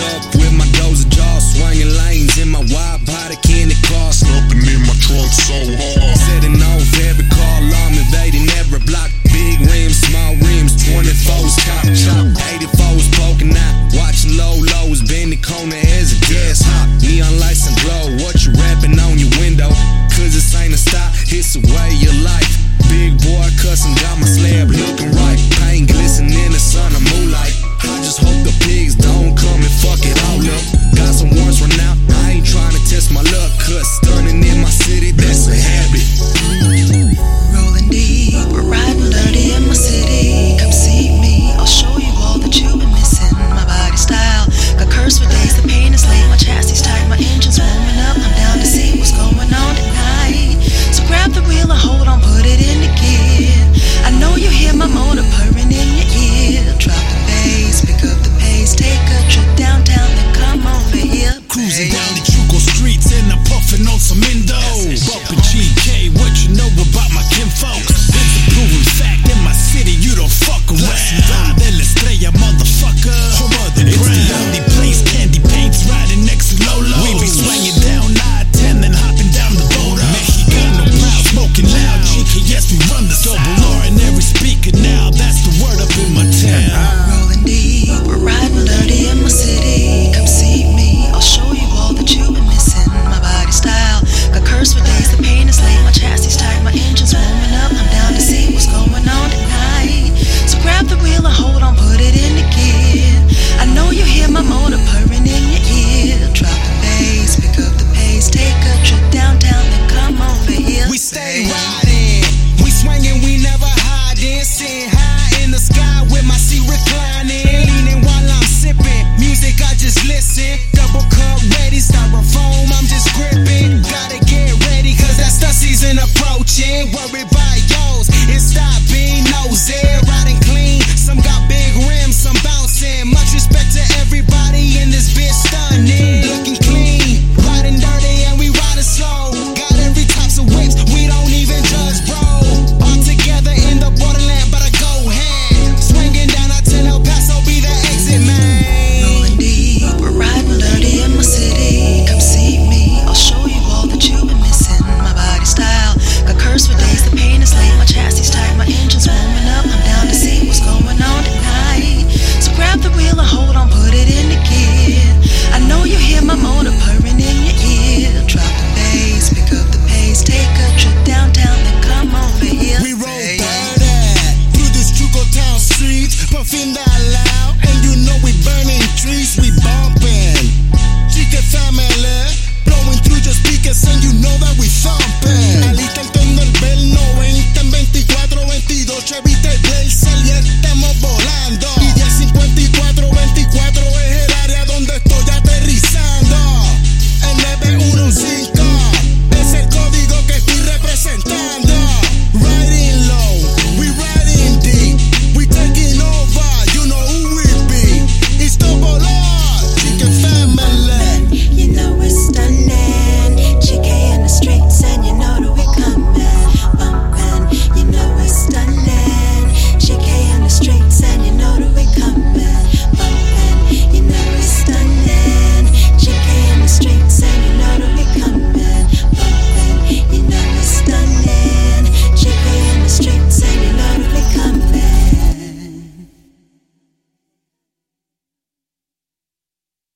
up with my dozer jaw, swinging lanes in my wide body candy car. Stomping in my trunk so hard. Setting off every car alarm invading. stay right. everything that